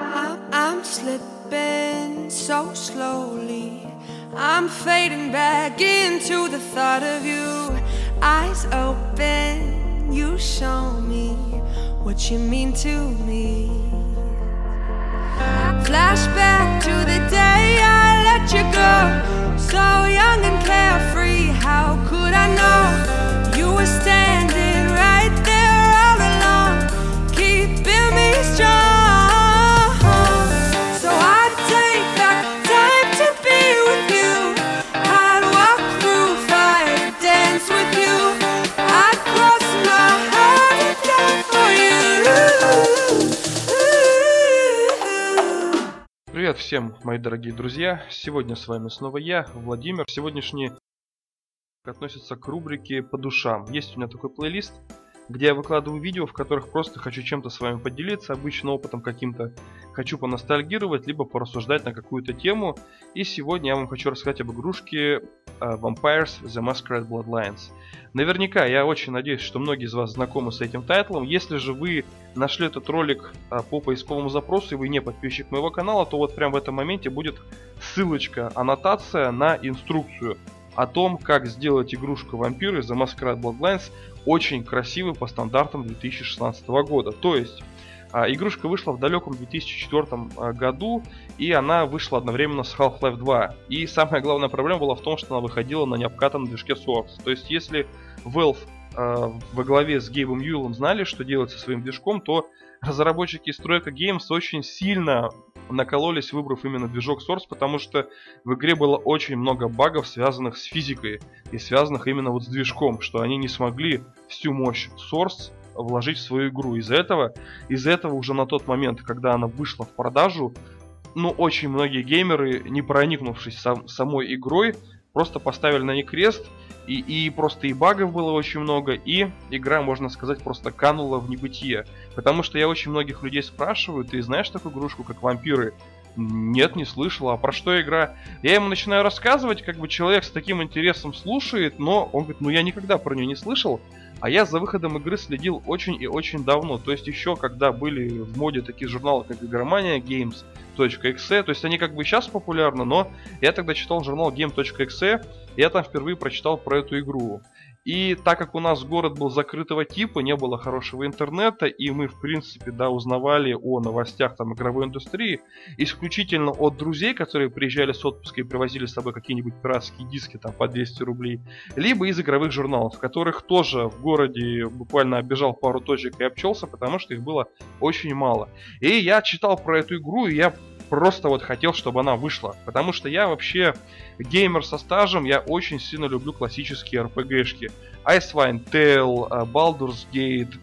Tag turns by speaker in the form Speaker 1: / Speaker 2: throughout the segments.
Speaker 1: I'm, slipping so slowly. I'm fading back into the thought of you. Eyes open, you show me what you mean to me. Flashback to the day I let you go. So young and carefree, how could I know you were standing
Speaker 2: всем, мои дорогие друзья! Сегодня с вами снова я, Владимир. Сегодняшний относится к рубрике «По душам». Есть у меня такой плейлист, где я выкладываю видео, в которых просто хочу чем-то с вами поделиться, обычно опытом каким-то. Хочу поностальгировать, либо порассуждать на какую-то тему. И сегодня я вам хочу рассказать об игрушке э, Vampires The Masquerade Bloodlines. Наверняка, я очень надеюсь, что многие из вас знакомы с этим тайтлом. Если же вы нашли этот ролик а, по поисковому запросу и вы не подписчик моего канала, то вот прямо в этом моменте будет ссылочка, аннотация на инструкцию о том, как сделать игрушку вампиры The Masquerade Bloodlines очень красивой по стандартам 2016 года. То есть, а, игрушка вышла в далеком 2004 а, году, и она вышла одновременно с Half-Life 2. И самая главная проблема была в том, что она выходила на необкатанном движке Source. То есть, если Valve э, во главе с Гейбом Юлом знали, что делать со своим движком, то разработчики Troika Games очень сильно накололись, выбрав именно движок Source, потому что в игре было очень много багов, связанных с физикой и связанных именно вот с движком, что они не смогли всю мощь Source вложить в свою игру. Из-за этого, из-за этого уже на тот момент, когда она вышла в продажу, ну, очень многие геймеры, не проникнувшись сам, самой игрой, просто поставили на ней крест, и, и просто и багов было очень много, и игра, можно сказать, просто канула в небытие. Потому что я очень многих людей спрашиваю, ты знаешь такую игрушку, как вампиры? Нет, не слышал. А про что игра? Я ему начинаю рассказывать, как бы человек с таким интересом слушает, но он говорит, ну я никогда про нее не слышал. А я за выходом игры следил очень и очень давно. То есть еще когда были в моде такие журналы, как Игромания, Games.exe, то есть они как бы сейчас популярны, но я тогда читал журнал Game.exe, и я там впервые прочитал про эту игру. И так как у нас город был закрытого типа, не было хорошего интернета, и мы, в принципе, да, узнавали о новостях там игровой индустрии исключительно от друзей, которые приезжали с отпуска и привозили с собой какие-нибудь пиратские диски там по 200 рублей, либо из игровых журналов, которых тоже в городе буквально оббежал пару точек и обчелся, потому что их было очень мало. И я читал про эту игру, и я просто вот хотел, чтобы она вышла. Потому что я вообще геймер со стажем, я очень сильно люблю классические RPG-шки. Icewind Tale, э, Baldur's Gate,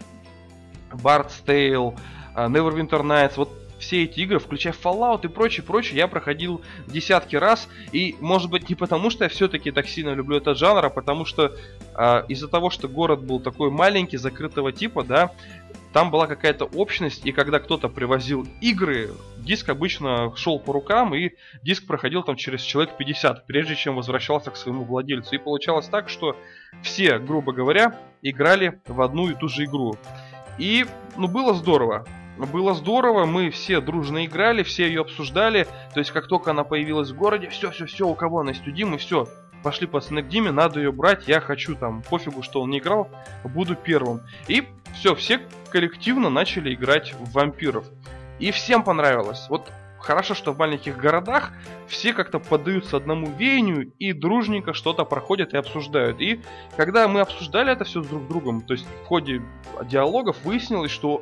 Speaker 2: Bard's Tale, э, Neverwinter Nights, вот все эти игры, включая Fallout и прочее, прочее, я проходил десятки раз. И, может быть, не потому, что я все-таки так сильно люблю этот жанр, а потому что э, из-за того, что город был такой маленький, закрытого типа, да, там была какая-то общность, и когда кто-то привозил игры, диск обычно шел по рукам, и диск проходил там через человек 50, прежде чем возвращался к своему владельцу. И получалось так, что все, грубо говоря, играли в одну и ту же игру. И, ну, было здорово. Было здорово, мы все дружно играли, все ее обсуждали. То есть, как только она появилась в городе, все, все, все, у кого она есть у все, пошли пацаны к Диме, надо ее брать, я хочу там, пофигу, что он не играл, буду первым. И все, все коллективно начали играть в вампиров. И всем понравилось. Вот хорошо, что в маленьких городах все как-то поддаются одному веянию и дружненько что-то проходят и обсуждают. И когда мы обсуждали это все с друг другом, то есть в ходе диалогов выяснилось, что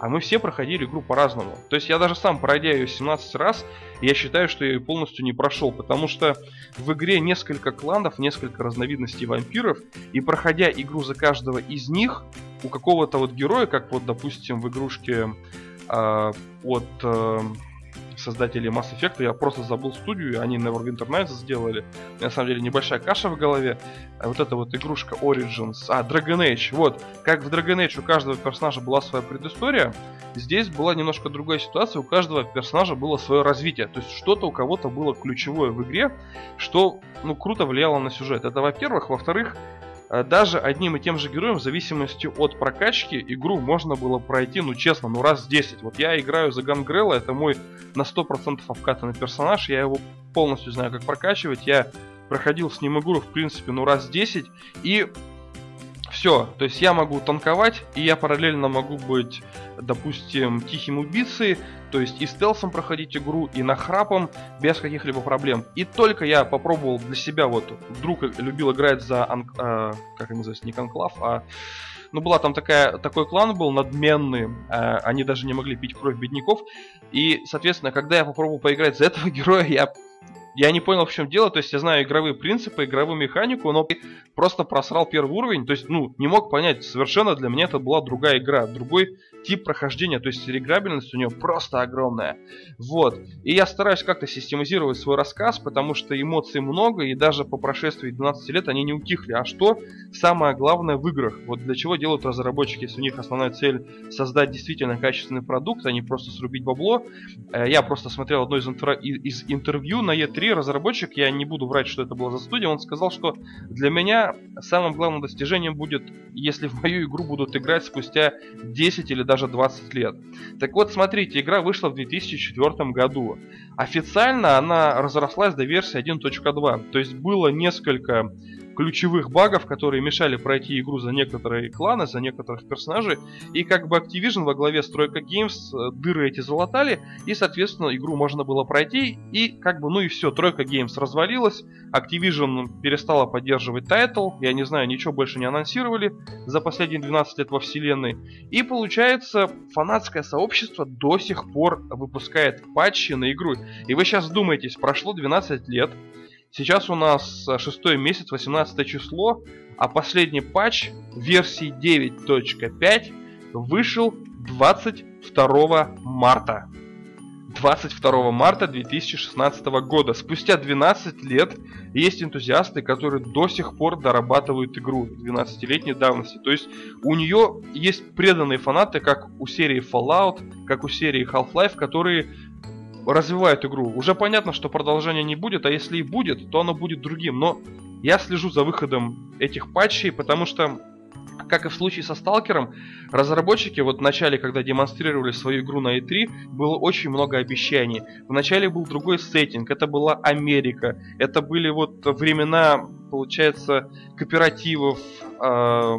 Speaker 2: а мы все проходили игру по-разному. То есть я даже сам, пройдя ее 17 раз, я считаю, что я ее полностью не прошел, потому что в игре несколько кланов, несколько разновидностей вампиров, и проходя игру за каждого из них, у какого-то вот героя, как вот, допустим, в игрушке э, от... Э, создателей Mass Effect, я просто забыл студию, они Neverwinter Nights сделали. На самом деле небольшая каша в голове. А вот эта вот игрушка Origins, а, Dragon Age, вот. Как в Dragon Age у каждого персонажа была своя предыстория, здесь была немножко другая ситуация, у каждого персонажа было свое развитие. То есть что-то у кого-то было ключевое в игре, что, ну, круто влияло на сюжет. Это во-первых. Во-вторых, даже одним и тем же героем, в зависимости от прокачки, игру можно было пройти, ну честно, ну раз 10. Вот я играю за Гангрелла, это мой на 100% обкатанный персонаж, я его полностью знаю, как прокачивать, я проходил с ним игру, в принципе, ну раз 10, и все, то есть я могу танковать, и я параллельно могу быть, допустим, тихим убийцей, то есть и стелсом проходить игру, и нахрапом, без каких-либо проблем. И только я попробовал для себя, вот, вдруг любил играть за, ан... э, как они называются, не конклав, а ну, была там такая, такой клан был надменный, э, они даже не могли пить кровь бедняков, и, соответственно, когда я попробовал поиграть за этого героя, я я не понял, в чем дело, то есть я знаю игровые принципы, игровую механику, но просто просрал первый уровень, то есть, ну, не мог понять, совершенно для меня это была другая игра, другой тип прохождения, то есть реграбельность у нее просто огромная. Вот. И я стараюсь как-то систематизировать свой рассказ, потому что эмоций много, и даже по прошествии 12 лет они не утихли. А что самое главное в играх? Вот для чего делают разработчики, если у них основная цель создать действительно качественный продукт, а не просто срубить бабло. Э, я просто смотрел одно из, интер... из интервью на E3, разработчик, я не буду врать, что это была за студия, он сказал, что для меня самым главным достижением будет, если в мою игру будут играть спустя 10 или даже 20 лет. Так вот, смотрите, игра вышла в 2004 году. Официально она разрослась до версии 1.2, то есть было несколько ключевых багов, которые мешали пройти игру за некоторые кланы, за некоторых персонажей. И как бы Activision во главе с Тройка Games э, дыры эти залатали, и, соответственно, игру можно было пройти, и как бы, ну и все, Тройка Games развалилась, Activision перестала поддерживать title, я не знаю, ничего больше не анонсировали за последние 12 лет во вселенной. И получается, фанатское сообщество до сих пор выпускает патчи на игру. И вы сейчас думаетесь, прошло 12 лет, Сейчас у нас э, шестой месяц, 18 число, а последний патч версии 9.5 вышел 22 марта. 22 марта 2016 года. Спустя 12 лет есть энтузиасты, которые до сих пор дорабатывают игру 12-летней давности. То есть у нее есть преданные фанаты, как у серии Fallout, как у серии Half-Life, которые развивают игру. Уже понятно, что продолжения не будет, а если и будет, то оно будет другим. Но я слежу за выходом этих патчей, потому что как и в случае со Сталкером, разработчики вот в начале, когда демонстрировали свою игру на E3, было очень много обещаний. Вначале был другой сеттинг, это была Америка, это были вот времена, получается, кооперативов, Э,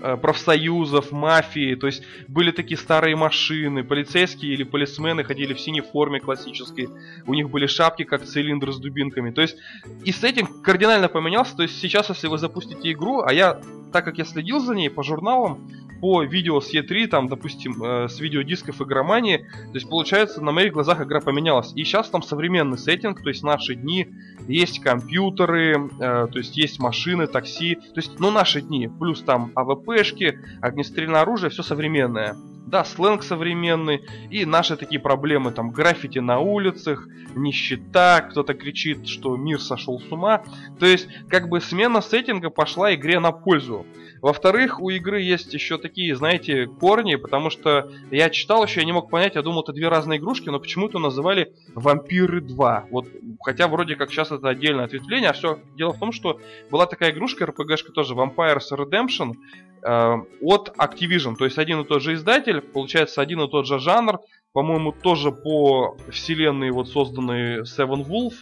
Speaker 2: профсоюзов, мафии, то есть были такие старые машины, полицейские или полисмены ходили в синей форме классической, у них были шапки как цилиндры с дубинками, то есть и с этим кардинально поменялся, то есть сейчас если вы запустите игру, а я, так как я следил за ней по журналам, по видео с E3, там, допустим, э, с видеодисков игромании, то есть, получается, на моих глазах игра поменялась. И сейчас там современный сеттинг, то есть, наши дни, есть компьютеры, э, то есть, есть машины, такси, то есть, ну, наши дни, плюс там АВПшки, огнестрельное оружие, все современное. Да, сленг современный, и наши такие проблемы, там, граффити на улицах, нищета, кто-то кричит, что мир сошел с ума. То есть, как бы смена сеттинга пошла игре на пользу. Во-вторых, у игры есть еще такие, знаете, корни, потому что я читал еще, я не мог понять, я думал, это две разные игрушки, но почему-то называли Вампиры 2. Вот, хотя вроде как сейчас это отдельное ответвление, а все дело в том, что была такая игрушка, RPG-шка тоже, Vampires Redemption, э, от Activision, то есть один и тот же издатель, получается один и тот же жанр, по-моему, тоже по вселенной вот созданной Seven Wolf.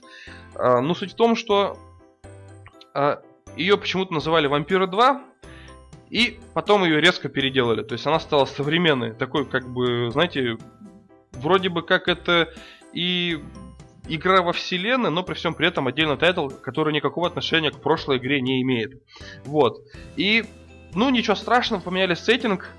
Speaker 2: Э, но суть в том, что э, ее почему-то называли Вампиры 2, и потом ее резко переделали. То есть она стала современной. Такой, как бы, знаете, вроде бы как это и игра во вселенной, но при всем при этом отдельный title, который никакого отношения к прошлой игре не имеет. Вот. И, ну, ничего страшного, поменяли сеттинг.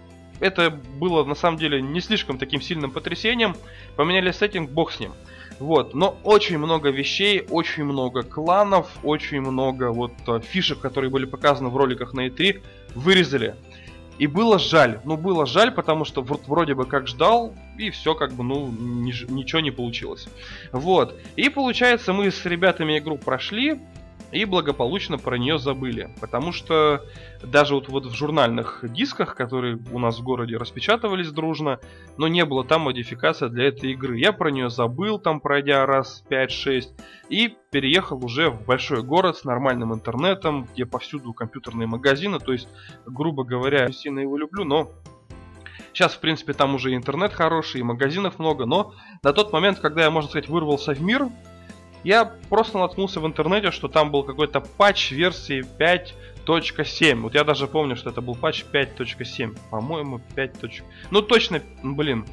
Speaker 2: Это было, на самом деле, не слишком таким сильным потрясением. Поменяли сеттинг, бог с ним. Вот, но очень много вещей, очень много кланов, очень много вот э, фишек, которые были показаны в роликах на E3, вырезали. И было жаль. Ну, было жаль, потому что вроде бы как ждал, и все как бы, ну, ни, ничего не получилось. Вот. И получается, мы с ребятами игру прошли, и благополучно про нее забыли. Потому что даже вот, вот в журнальных дисках, которые у нас в городе распечатывались дружно, но не было там модификация для этой игры. Я про нее забыл, там пройдя раз 5-6, и переехал уже в большой город с нормальным интернетом, где повсюду компьютерные магазины, то есть, грубо говоря, я сильно его люблю, но Сейчас, в принципе, там уже интернет хороший, и магазинов много, но на тот момент, когда я, можно сказать, вырвался в мир, я просто наткнулся в интернете, что там был какой-то патч версии 5.7. Вот я даже помню, что это был патч 5.7. По-моему, 5. Ну, точно, блин,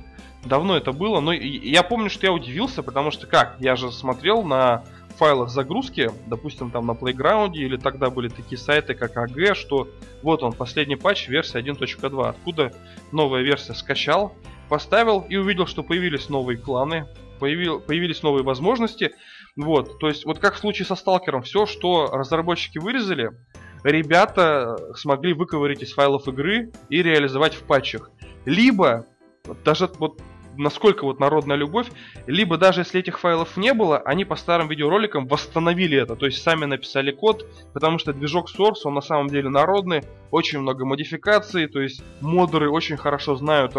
Speaker 2: давно это было. Но я помню, что я удивился, потому что как? Я же смотрел на файлах загрузки, допустим, там на Playground, или тогда были такие сайты, как AG, что вот он, последний патч, версия 1.2. Откуда новая версия скачал, поставил и увидел, что появились новые кланы, появил, появились новые возможности. Вот, то есть, вот как в случае со сталкером, все, что разработчики вырезали, ребята смогли выковырить из файлов игры и реализовать в патчах. Либо, даже вот насколько вот народная любовь, либо даже если этих файлов не было, они по старым видеороликам восстановили это, то есть сами написали код, потому что движок Source, он на самом деле народный, очень много модификаций, то есть модеры очень хорошо знают,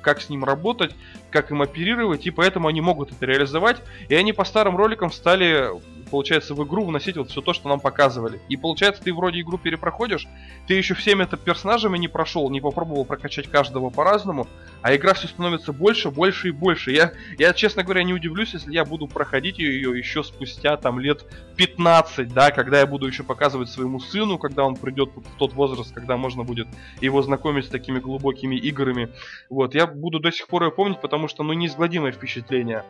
Speaker 2: как с ним работать, как им оперировать, и поэтому они могут это реализовать, и они по старым роликам стали получается, в игру вносить вот все то, что нам показывали. И получается, ты вроде игру перепроходишь, ты еще всеми это персонажами не прошел, не попробовал прокачать каждого по-разному, а игра все становится больше, больше и больше. Я, я, честно говоря, не удивлюсь, если я буду проходить ее еще спустя там лет 15, да, когда я буду еще показывать своему сыну, когда он придет в тот возраст, когда можно будет его знакомить с такими глубокими играми. Вот, я буду до сих пор ее помнить, потому что, ну, неизгладимое впечатление.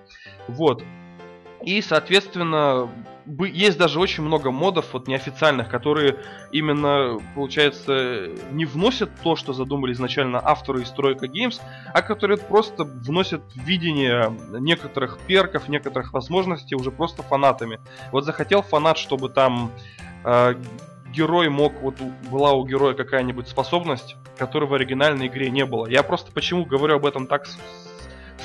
Speaker 2: Вот. И, соответственно, есть даже очень много модов вот неофициальных, которые именно, получается, не вносят то, что задумали изначально авторы из Тройка Games, а которые просто вносят видение некоторых перков, некоторых возможностей уже просто фанатами. Вот захотел фанат, чтобы там э, герой мог, вот была у героя какая-нибудь способность, которой в оригинальной игре не было. Я просто почему говорю об этом так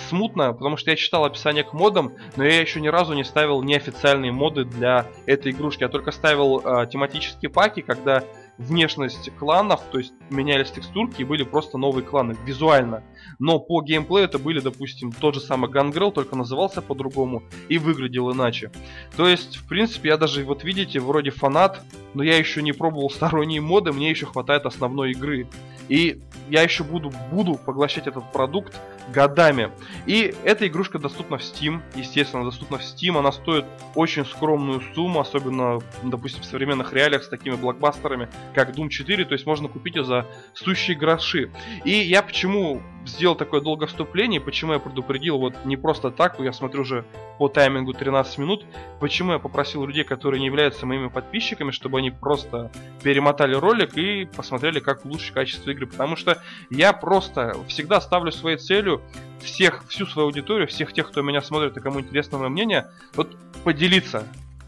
Speaker 2: смутно, потому что я читал описание к модам, но я еще ни разу не ставил неофициальные моды для этой игрушки. Я только ставил э, тематические паки, когда внешность кланов, то есть менялись текстурки и были просто новые кланы визуально. Но по геймплею это были, допустим, тот же самый Гангрел, только назывался по-другому и выглядел иначе. То есть, в принципе, я даже, вот видите, вроде фанат, но я еще не пробовал сторонние моды, мне еще хватает основной игры. И я еще буду, буду поглощать этот продукт годами. И эта игрушка доступна в Steam, естественно, доступна в Steam. Она стоит очень скромную сумму, особенно, допустим, в современных реалиях с такими блокбастерами, как Doom 4. То есть можно купить ее за сущие гроши. И я почему сделал такое долгое вступление, почему я предупредил вот не просто так, я смотрю уже по таймингу 13 минут, почему я попросил людей, которые не являются моими подписчиками, чтобы они просто перемотали ролик и посмотрели, как улучшить качество игры, потому что я просто всегда ставлю своей целью всех, всю свою аудиторию, всех тех, кто меня смотрит и кому интересно мое мнение, вот поделиться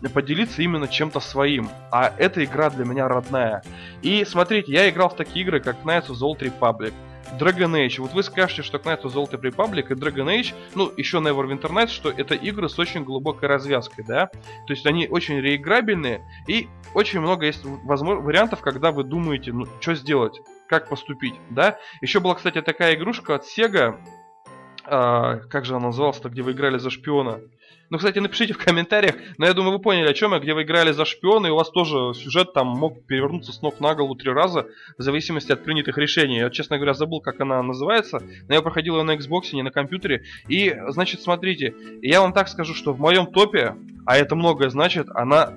Speaker 2: поделиться именно чем-то своим. А эта игра для меня родная. И смотрите, я играл в такие игры, как Knights of the Old Republic, Dragon Age. Вот вы скажете, что Knights of the Old Republic и Dragon Age, ну, еще Neverwinter Nights, что это игры с очень глубокой развязкой, да? То есть они очень реиграбельные, и очень много есть возможно, вариантов, когда вы думаете, ну, что сделать, как поступить, да? Еще была, кстати, такая игрушка от Sega, а, как же она называлась-то, где вы играли за шпиона? Ну, кстати, напишите в комментариях, но я думаю, вы поняли, о чем я, где вы играли за шпиона, и у вас тоже сюжет там мог перевернуться с ног на голову три раза, в зависимости от принятых решений. Я, честно говоря, забыл, как она называется, но я проходил ее на Xbox, не на компьютере. И, значит, смотрите, я вам так скажу, что в моем топе, а это многое значит, она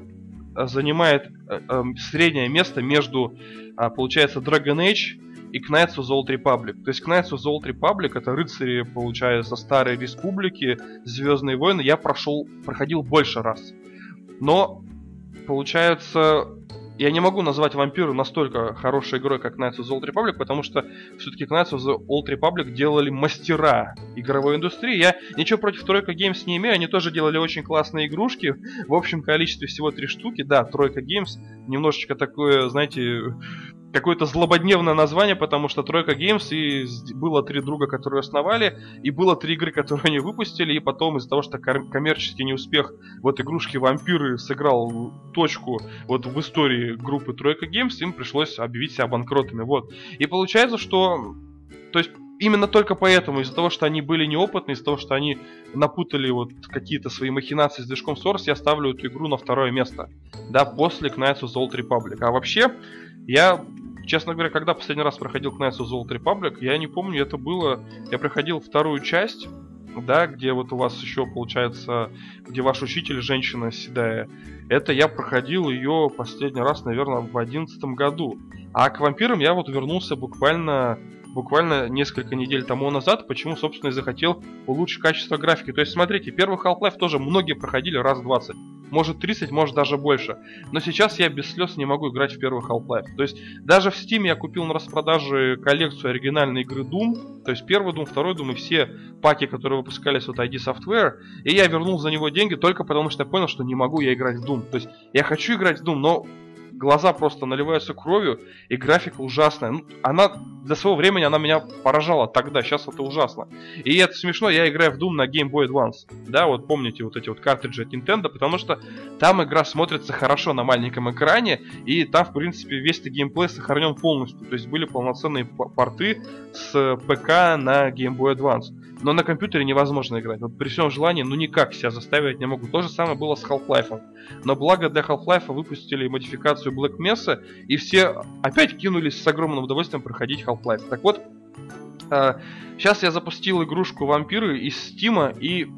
Speaker 2: занимает э, э, среднее место между, э, получается, Dragon Age и Knights of the Old Republic. То есть Knights of the Old Republic это рыцари, получается, старой республики, Звездные войны, я прошел, проходил больше раз. Но, получается, я не могу назвать вампиры настолько хорошей игрой, как Knights of the Old Republic, потому что все-таки Knights of the Old Republic делали мастера игровой индустрии. Я ничего против Тройка Games не имею, они тоже делали очень классные игрушки. В общем количестве всего три штуки. Да, Тройка Games немножечко такое, знаете, какое-то злободневное название, потому что Тройка Games и было три друга, которые основали, и было три игры, которые они выпустили, и потом из-за того, что коммерческий неуспех вот игрушки Вампиры сыграл точку вот в истории группы Тройка Games, им пришлось объявить себя банкротами, вот. И получается, что то есть именно только поэтому, из-за того, что они были неопытны, из-за того, что они напутали вот какие-то свои махинации с движком Source, я ставлю эту игру на второе место. Да, после Knights of the Old Republic. А вообще, я, честно говоря, когда последний раз проходил Knights of Old Republic, я не помню, это было... Я проходил вторую часть, да, где вот у вас еще получается, где ваш учитель женщина седая, это я проходил ее последний раз, наверное, в одиннадцатом году. А к вампирам я вот вернулся буквально буквально несколько недель тому назад, почему, собственно, и захотел улучшить качество графики. То есть, смотрите, первый Half-Life тоже многие проходили раз 20, может 30, может даже больше. Но сейчас я без слез не могу играть в первый Half-Life. То есть, даже в Steam я купил на распродаже коллекцию оригинальной игры Doom, то есть первый Doom, второй Doom и все паки, которые выпускались от ID Software, и я вернул за него деньги только потому, что я понял, что не могу я играть в Doom. То есть, я хочу играть в Doom, но глаза просто наливаются кровью, и графика ужасная. Ну, она для своего времени она меня поражала тогда, сейчас это ужасно. И это смешно, я играю в Doom на Game Boy Advance. Да, вот помните вот эти вот картриджи от Nintendo, потому что там игра смотрится хорошо на маленьком экране, и там, в принципе, весь этот геймплей сохранен полностью. То есть были полноценные порты с ПК на Game Boy Advance. Но на компьютере невозможно играть. Вот при всем желании, ну никак себя заставить не могу. То же самое было с Half-Life. Но благо для Half-Life выпустили модификацию Black Mesa, и все опять кинулись с огромным удовольствием проходить Half-Life. Так вот, э, сейчас я запустил игрушку Вампиры из Стима, и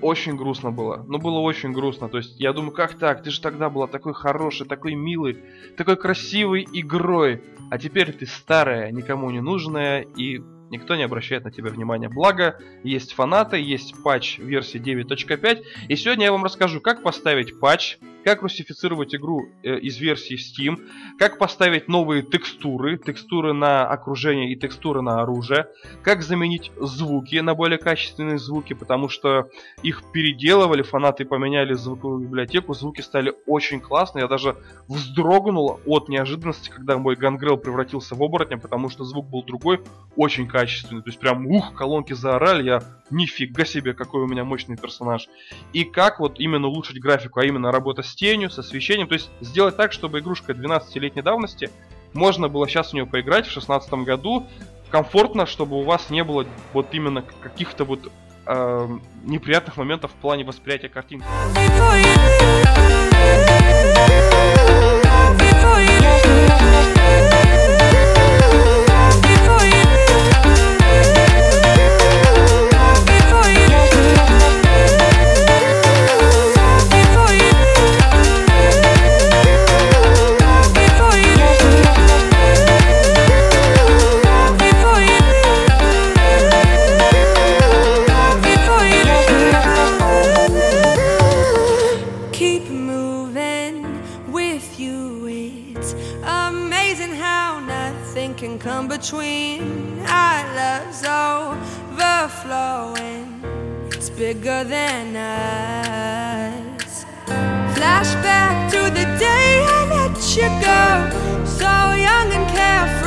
Speaker 2: очень грустно было. Ну, было очень грустно. То есть, я думаю, как так? Ты же тогда была такой хороший, такой милый, такой красивой игрой. А теперь ты старая, никому не нужная и никто не обращает на тебя внимания. Благо, есть фанаты, есть патч версии 9.5, и сегодня я вам расскажу, как поставить патч как русифицировать игру э, из версии Steam, как поставить новые текстуры, текстуры на окружение и текстуры на оружие, как заменить звуки на более качественные звуки, потому что их переделывали, фанаты поменяли звуковую библиотеку, звуки стали очень классные, я даже вздрогнул от неожиданности, когда мой гангрел превратился в оборотня, потому что звук был другой, очень качественный, то есть прям ух, колонки заорали, я нифига себе, какой у меня мощный персонаж. И как вот именно улучшить графику, а именно работа с тенью, с освещением, то есть сделать так, чтобы игрушка 12-летней давности можно было сейчас в нее поиграть в 2016 году, комфортно, чтобы у вас не было вот именно каких-то вот э, неприятных моментов в плане восприятия картинки. Can come between our love's overflowing. It's bigger than us. Flashback to the day I let you go, so young and carefree.